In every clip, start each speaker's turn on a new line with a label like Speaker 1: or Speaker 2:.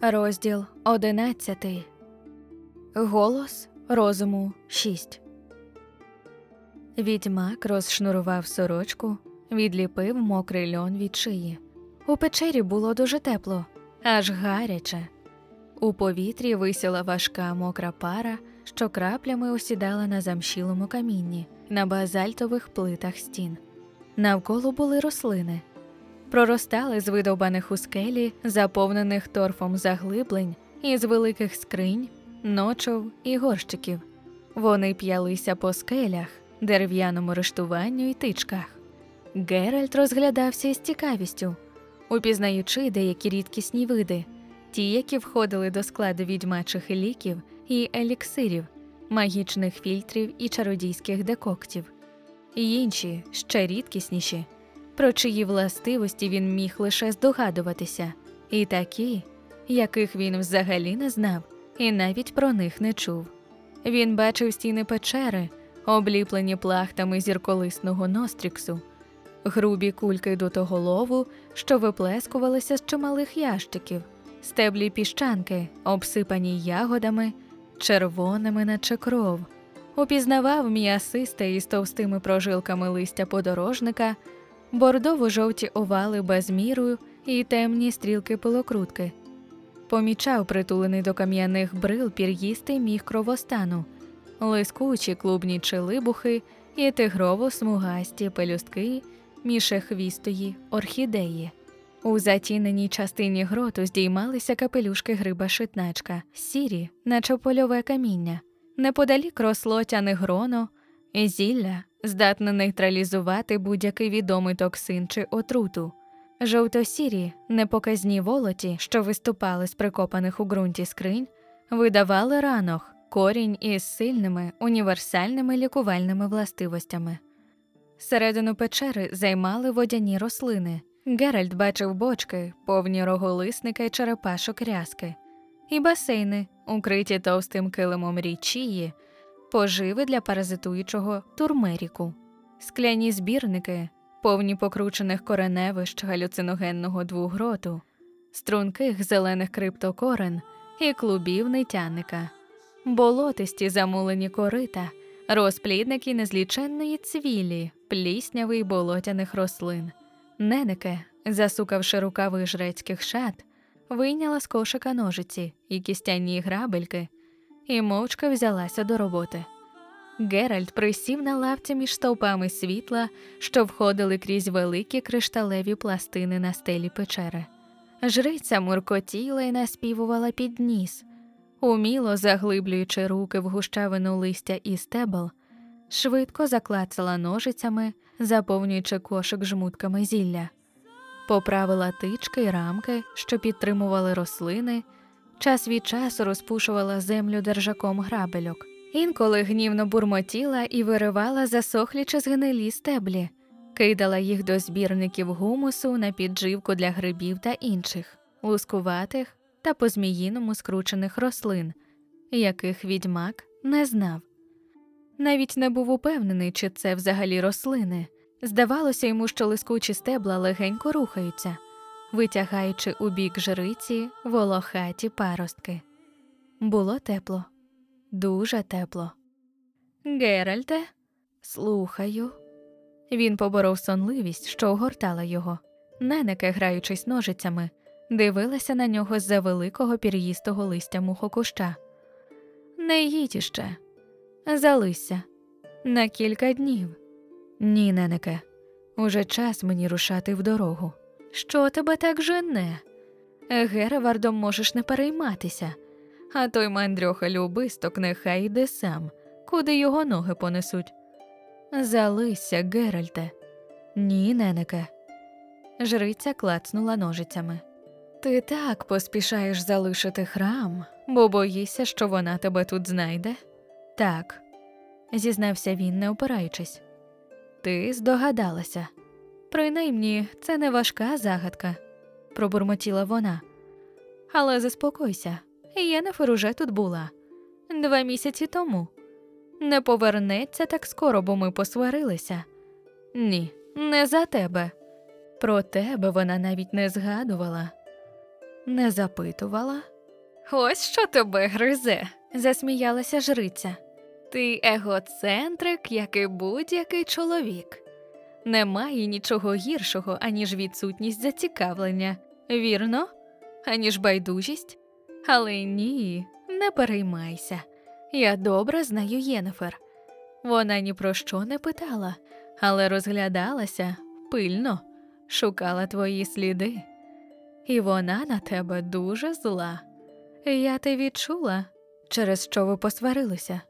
Speaker 1: Розділ одинадцятий. Голос розуму шість. Відьмак розшнурував сорочку, відліпив мокрий льон від шиї. У печері було дуже тепло, аж гаряче. У повітрі висіла важка мокра пара, що краплями осідала на замшілому камінні, на базальтових плитах стін. Навколо були рослини, проростали з видовбаних у скелі, заповнених торфом заглиблень, із великих скринь, ночов і горщиків. Вони п'ялися по скелях, дерев'яному рештуванню і тичках. Геральт розглядався із цікавістю, упізнаючи деякі рідкісні види, ті, які входили до складу відьмачих ліків і еліксирів, магічних фільтрів і чародійських декоктів, і інші ще рідкісніші про чиї властивості він міг лише здогадуватися, і такі, яких він взагалі не знав, і навіть про них не чув. Він бачив стіни печери, обліплені плахтами зірколисного ностріксу, грубі кульки дотоголову, що виплескувалися з чималих ящиків, стеблі піщанки, обсипані ягодами, червоними, наче кров. Упізнавав м'ясисте із товстими прожилками листя подорожника бордово-жовті овали без міру і темні стрілки пилокрутки. Помічав притулений до кам'яних брил пір'їстий міг кровостану, лискучі клубні челибухи і тигрово-смугасті пелюстки мішехвістої орхідеї. У затіненій частині гроту здіймалися капелюшки гриба шитначка, сірі, наче польове каміння. Неподалік росло тяне гроно, зілля, здатне нейтралізувати будь-який відомий токсин чи отруту. Жовто-сірі, непоказні волоті, що виступали з прикопаних у ґрунті скринь, видавали ранох, корінь із сильними універсальними лікувальними властивостями. Середину печери займали водяні рослини. Геральт бачив бочки, повні роголисника й черепашок рязки, і басейни, укриті товстим килимом річії, поживи для паразитуючого турмеріку, скляні збірники, повні покручених кореневищ галюциногенного двугроту, струнких зелених криптокорен і клубів нитяника, болотисті замулені корита, розплідники незліченної цвілі, плісняви й болотяних рослин. Ненеке, засукавши рукави жрецьких шат, вийняла з кошика ножиці і кістяні грабельки і мовчки взялася до роботи. Геральт присів на лавці між стовпами світла, що входили крізь великі кришталеві пластини на стелі печери. Жриця муркотіла і наспівувала під ніс, уміло заглиблюючи руки в гущавину листя і стебл, швидко заклацала ножицями, заповнюючи кошик жмутками зілля, поправила тички й рамки, що підтримували рослини час від часу розпушувала землю держаком грабельок, інколи гнівно бурмотіла і виривала засохлі чи згнилі стеблі, кидала їх до збірників гумусу на підживку для грибів та інших, лускуватих та по зміїному скручених рослин, яких відьмак не знав. Навіть не був упевнений, чи це взагалі рослини. Здавалося йому, що лискучі стебла легенько рухаються витягаючи у бік жриці волохаті паростки. Було тепло, дуже тепло. Геральте, слухаю. Він поборов сонливість, що огортала його. Ненеке, граючись ножицями, дивилася на нього з за великого пір'їстого листя мухокуща. Не їдь іще, залися на кілька днів. Ні, ненеке, уже час мені рушати в дорогу. Що тебе так жене? Геревардом можеш не перейматися, а той мандрьоха любисток нехай йде сам, куди його ноги понесуть. Залися, Геральте. Ні, ненеке. Жриця клацнула ножицями. Ти так поспішаєш залишити храм, бо боїшся, що вона тебе тут знайде? Так, зізнався він, не опираючись. Ти здогадалася. Принаймні, це не важка загадка, пробурмотіла вона. Але заспокойся, я на феруже тут була два місяці тому. Не повернеться так скоро, бо ми посварилися. Ні, не за тебе. Про тебе вона навіть не згадувала. Не запитувала. Ось що тебе гризе, засміялася жриця. Ти егоцентрик, як і будь-який чоловік. Немає нічого гіршого, аніж відсутність зацікавлення, вірно, аніж байдужість. Але ні, не переймайся. Я добре знаю Єнефер. Вона ні про що не питала, але розглядалася пильно, шукала твої сліди. І вона на тебе дуже зла. Я те відчула, через що ви посварилися,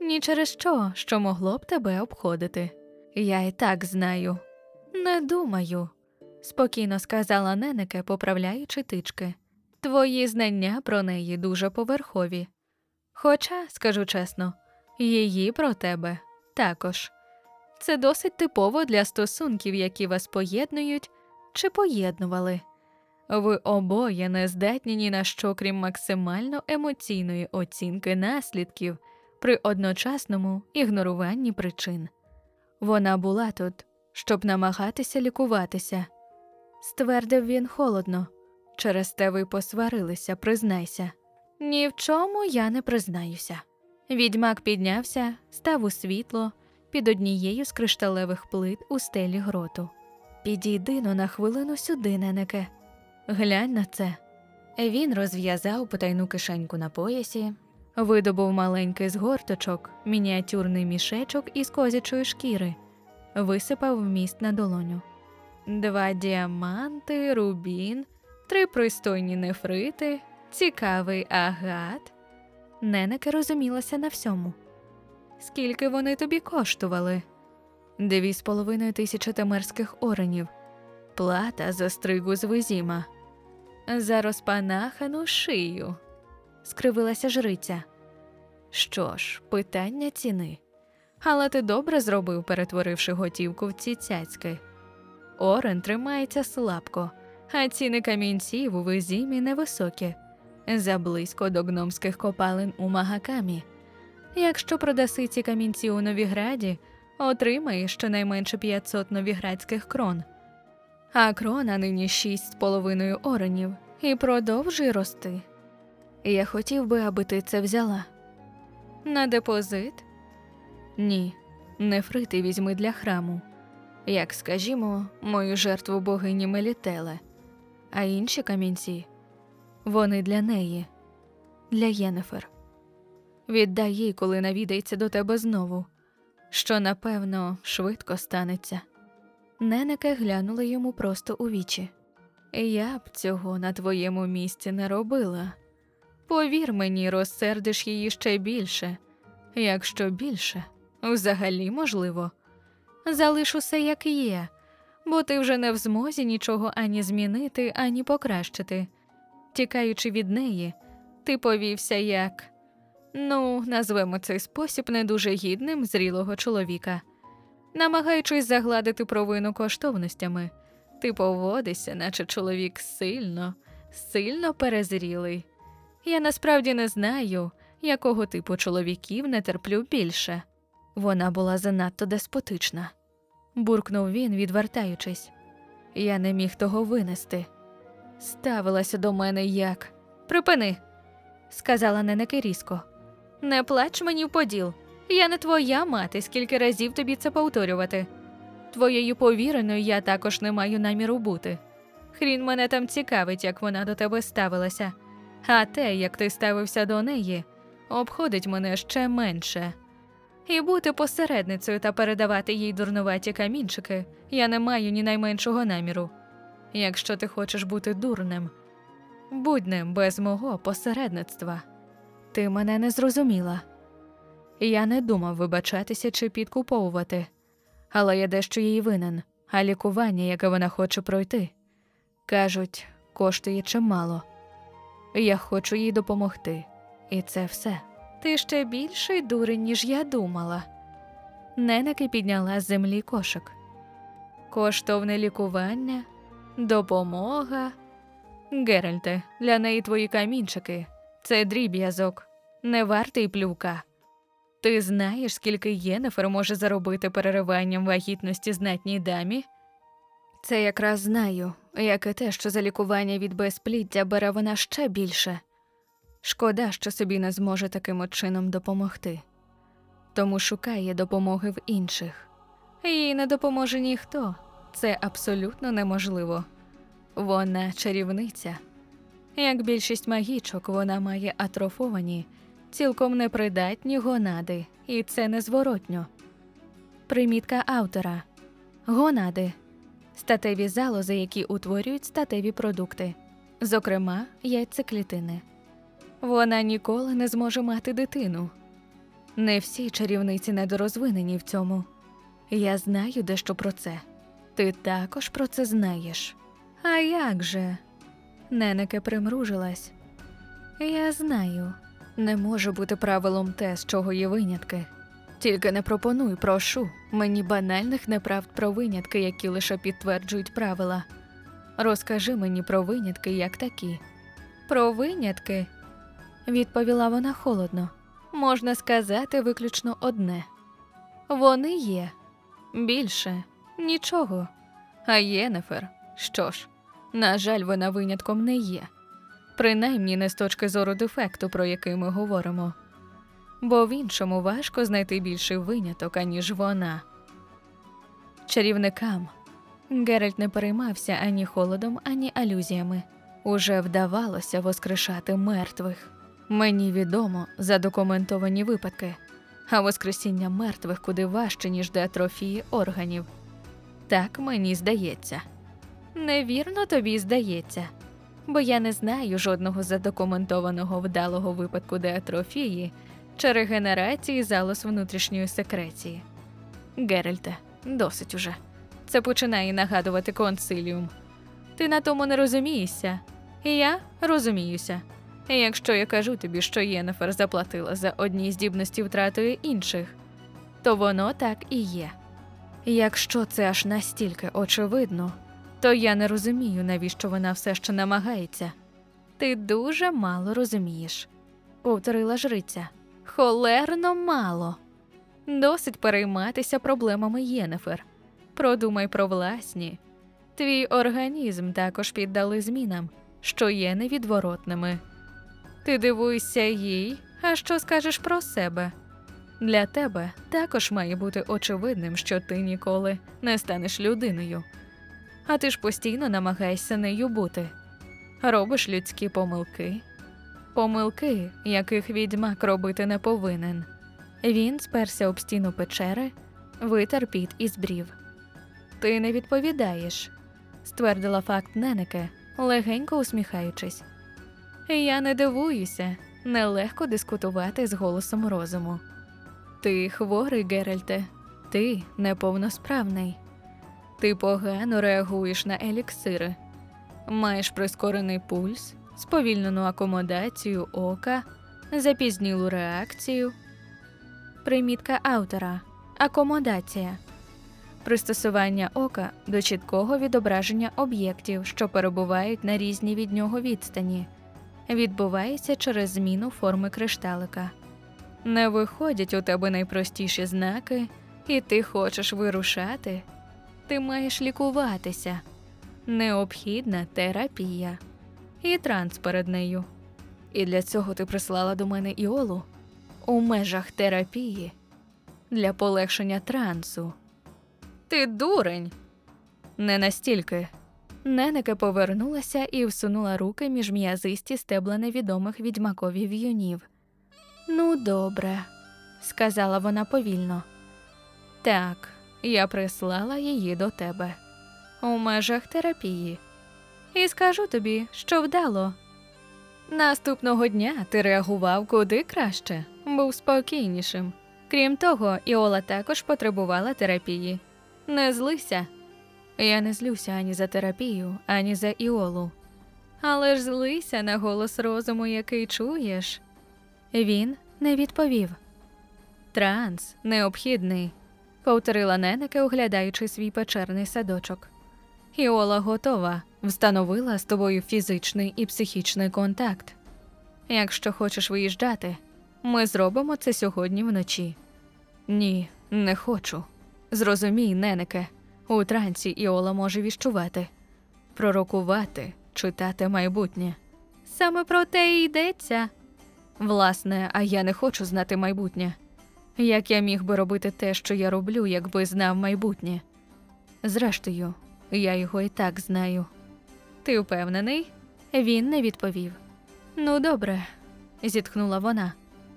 Speaker 1: ні через що, що могло б тебе обходити. Я і так знаю. Не думаю, спокійно сказала Ненеке, поправляючи тички. Твої знання про неї дуже поверхові. Хоча, скажу чесно, її про тебе також. Це досить типово для стосунків, які вас поєднують чи поєднували. Ви обоє не здатні ні на що, крім максимально емоційної оцінки наслідків при одночасному ігноруванні причин. Вона була тут, щоб намагатися лікуватися, ствердив він холодно. Через те ви посварилися, признайся. Ні в чому я не признаюся. Відьмак піднявся, став у світло під однією з кришталевих плит у стелі гроту. Підійди но на хвилину сюди, ненеке. Глянь на це. Він розв'язав потайну кишеньку на поясі, видобув маленький з горточок, мініатюрний мішечок із козячої шкіри, висипав вміст на долоню. Два діаманти, рубін, три пристойні нефрити, цікавий агат. Ненеке розумілася на всьому. Скільки вони тобі коштували? Дві з половиною тисячі темерських оренів, плата за стригу з визіма, за розпанахану шию, скривилася жриця. Що ж, питання ціни. Але ти добре зробив, перетворивши готівку в ці цяцьки. Орен тримається слабко, а ціни камінців у визімі невисокі, заблизько до гномських копалин у Магакамі. Якщо продаси ці камінці у Новіграді, отримаєш щонайменше 500 новіградських крон. А крона нині шість з половиною оренів і продовжує рости. Я хотів би, аби ти це взяла. На депозит? Ні, нефрити візьми для храму. Як скажімо, мою жертву богині Мелітеле, а інші камінці вони для неї, для Єнефер. Віддай їй, коли навідається до тебе знову, що, напевно, швидко станеться. Ненеке глянула йому просто у вічі. Я б цього на твоєму місці не робила. Повір мені, розсердиш її ще більше, якщо більше, взагалі можливо. Залиш усе як є, бо ти вже не в змозі нічого ані змінити, ані покращити. Тікаючи від неї, ти повівся як. Ну, назвемо цей спосіб не дуже гідним зрілого чоловіка. Намагаючись загладити провину коштовностями, ти поводишся, наче чоловік сильно, сильно перезрілий. Я насправді не знаю, якого типу чоловіків не терплю більше. Вона була занадто деспотична, буркнув він, відвертаючись. Я не міг того винести. Ставилася до мене як. Припини, сказала Ненеки різко. Не плач мені в поділ. Я не твоя мати, скільки разів тобі це повторювати. Твоєю повіреною я також не маю наміру бути. Хрін мене там цікавить, як вона до тебе ставилася, а те, як ти ставився до неї, обходить мене ще менше. І бути посередницею та передавати їй дурнуваті камінчики я не маю ні найменшого наміру. Якщо ти хочеш бути дурним, будь ним без мого посередництва. Ти мене не зрозуміла. Я не думав вибачатися чи підкуповувати, але я дещо їй винен, а лікування, яке вона хоче пройти, кажуть, коштує чимало. Я хочу їй допомогти, і це все. Ти ще більший дурень, ніж я думала. Ненеки підняла з землі кошик. Коштовне лікування, допомога. Геральте, для неї твої камінчики це дріб'язок, не вартий плювка. Ти знаєш, скільки Єнефер може заробити перериванням вагітності знатній дамі? Це якраз знаю, як і те, що за лікування від безпліддя бере вона ще більше. Шкода, що собі не зможе таким чином допомогти. Тому шукає допомоги в інших. Їй не допоможе ніхто. Це абсолютно неможливо. Вона чарівниця. Як більшість магічок, вона має атрофовані, цілком непридатні гонади, і це незворотньо. Примітка автора гонади статеві залози, які утворюють статеві продукти, зокрема яйцеклітини. Вона ніколи не зможе мати дитину. Не всі чарівниці недорозвинені в цьому. Я знаю дещо про це. Ти також про це знаєш. А як же? Ненеке примружилась. Я знаю, не може бути правилом те, з чого є винятки. Тільки не пропонуй, прошу, мені банальних неправд про винятки, які лише підтверджують правила. Розкажи мені про винятки як такі. Про винятки, відповіла вона холодно. Можна сказати виключно одне вони є більше нічого. А Єнефер, що ж, на жаль, вона винятком не є, принаймні не з точки зору дефекту, про який ми говоримо, бо в іншому важко знайти більший виняток, аніж вона. Чарівникам Геральт не переймався ані холодом, ані алюзіями. Уже вдавалося воскрешати мертвих. Мені відомо задокументовані випадки, а воскресіння мертвих куди важче, ніж деатрофії органів. Так мені здається. Невірно тобі здається, бо я не знаю жодного задокументованого вдалого випадку деатрофії чи регенерації залоз внутрішньої секреції. Геральте, досить уже. Це починає нагадувати консиліум. Ти на тому не розумієшся, і я розуміюся. Якщо я кажу тобі, що Єнефер заплатила за одні здібності втратою інших, то воно так і є. Якщо це аж настільки очевидно, то я не розумію, навіщо вона все ще намагається. Ти дуже мало розумієш, повторила жриця. Холерно мало. Досить перейматися проблемами Єнефер. Продумай про власні. Твій організм також піддали змінам, що є невідворотними. Ти дивуєшся їй, а що скажеш про себе? Для тебе також має бути очевидним, що ти ніколи не станеш людиною, а ти ж постійно намагаєшся нею бути. Робиш людські помилки, помилки, яких відьмак робити не повинен. Він сперся об стіну печери, витер піт із брів. Ти не відповідаєш, ствердила факт Ненеке, легенько усміхаючись. Я не дивуюся, нелегко дискутувати з голосом розуму. Ти хворий, Геральте, ти неповносправний. Ти погано реагуєш на еліксири, маєш прискорений пульс, сповільнену акомодацію ока, запізнілу реакцію. Примітка автора акомодація пристосування ока до чіткого відображення об'єктів, що перебувають на різній від нього відстані, відбувається через зміну форми кришталика. Не виходять у тебе найпростіші знаки, і ти хочеш вирушати. Ти маєш лікуватися. Необхідна терапія і транс перед нею. І для цього ти прислала до мене іолу у межах терапії для полегшення трансу. Ти дурень. Не настільки. Ненеке повернулася і всунула руки між м'язисті стебла невідомих відьмакові в'юнів. Ну, добре, сказала вона повільно. Так, я прислала її до тебе у межах терапії. І скажу тобі, що вдало. Наступного дня ти реагував куди краще, був спокійнішим. Крім того, Іола також потребувала терапії. Не злися. Я не злюся ані за терапію, ані за Іолу. Але ж злися на голос розуму, який чуєш. Він не відповів. Транс необхідний, повторила Ненеке, оглядаючи свій печерний садочок. Іола готова, встановила з тобою фізичний і психічний контакт. Якщо хочеш виїжджати, ми зробимо це сьогодні вночі. Ні, не хочу. Зрозумій, Ненеке, У трансі Іола може віщувати, пророкувати, читати майбутнє. Саме про те і йдеться. Власне, а я не хочу знати майбутнє. Як я міг би робити те, що я роблю, якби знав майбутнє? Зрештою, я його і так знаю. Ти впевнений? Він не відповів. Ну, добре, зітхнула вона.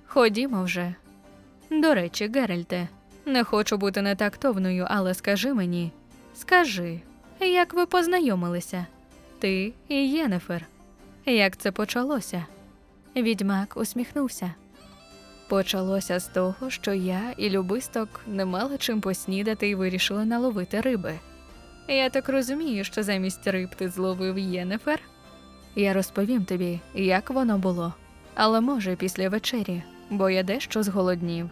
Speaker 1: Ходімо вже. До речі, Геральте, не хочу бути нетактовною, але скажи мені, скажи, як ви познайомилися? Ти і Єнефер. Як це почалося? Відьмак усміхнувся. Почалося з того, що я і любисток не мали чим поснідати і вирішили наловити риби. Я так розумію, що замість риб ти зловив Єнефер? Я розповім тобі, як воно було, але може після вечері, бо я дещо зголоднів.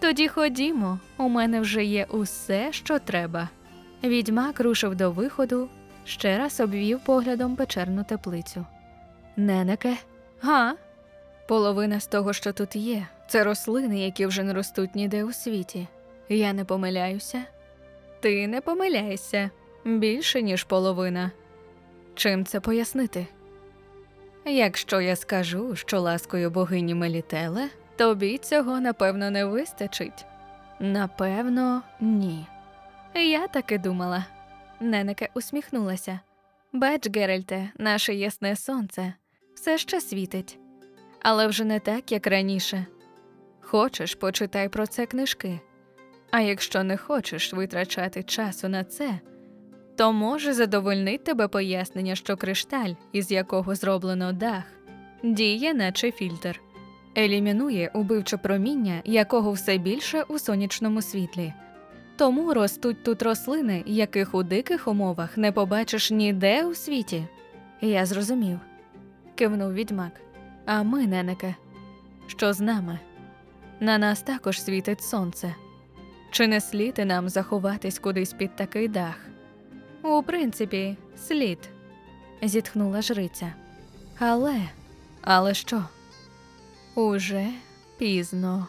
Speaker 1: Тоді ходімо, у мене вже є усе, що треба. Відьмак рушив до виходу, ще раз обвів поглядом печерну теплицю. Ненеке, га? Половина з того, що тут є, це рослини, які вже не ростуть ніде у світі. Я не помиляюся. Ти не помиляєшся більше, ніж половина. Чим це пояснити? Якщо я скажу, що ласкою богині Мелітеле, тобі цього напевно не вистачить. Напевно, ні. Я так і думала. Ненеке усміхнулася. Бач, Геральте, наше ясне сонце все ще світить, але вже не так, як раніше. Хочеш, почитай про це книжки. А якщо не хочеш витрачати часу на це, то може задовольнить тебе пояснення, що кришталь, із якого зроблено дах, діє, наче фільтр, елімінує убивче проміння, якого все більше у сонячному світлі. Тому ростуть тут рослини, яких у диких умовах не побачиш ніде у світі. Я зрозумів, кивнув відьмак. А ми, ненеке, що з нами? На нас також світить сонце. Чи не слід нам заховатись кудись під такий дах? У принципі, слід, зітхнула жриця. Але, але що? Уже пізно.